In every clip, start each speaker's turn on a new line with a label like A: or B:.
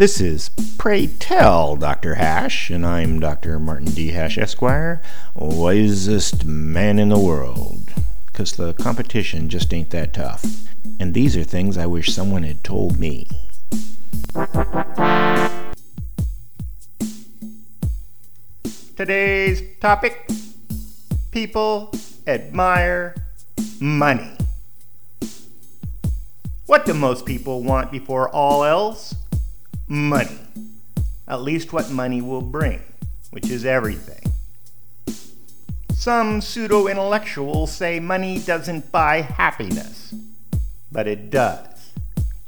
A: This is Pray Tell Dr. Hash, and I'm Dr. Martin D. Hash, Esquire, wisest man in the world. Because the competition just ain't that tough. And these are things I wish someone had told me. Today's topic People admire money. What do most people want before all else? Money. At least what money will bring, which is everything. Some pseudo intellectuals say money doesn't buy happiness, but it does.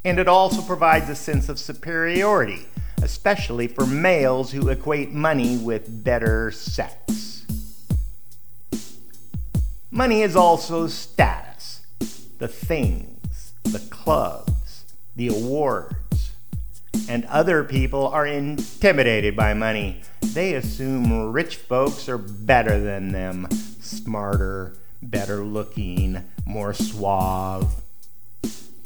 A: And it also provides a sense of superiority, especially for males who equate money with better sex. Money is also status, the things, the clubs, the awards. And other people are intimidated by money. They assume rich folks are better than them, smarter, better looking, more suave.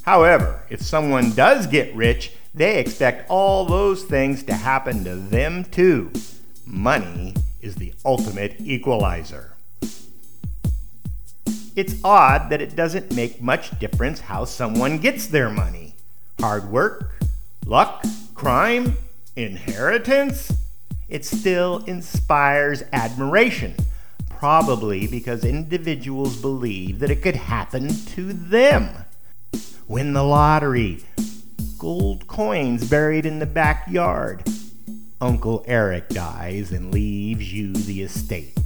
A: However, if someone does get rich, they expect all those things to happen to them too. Money is the ultimate equalizer. It's odd that it doesn't make much difference how someone gets their money. Hard work, luck, crime, inheritance. It still inspires admiration, probably because individuals believe that it could happen to them. Win the lottery, gold coins buried in the backyard. Uncle Eric dies and leaves you the estate.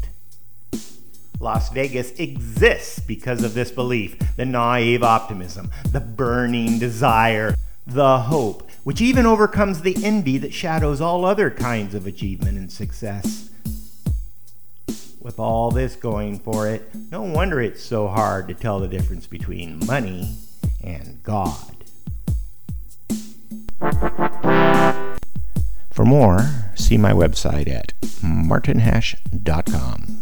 A: Las Vegas exists because of this belief, the naive optimism, the burning desire, the hope, which even overcomes the envy that shadows all other kinds of achievement and success. With all this going for it, no wonder it's so hard to tell the difference between money and God. For more, see my website at martinhash.com.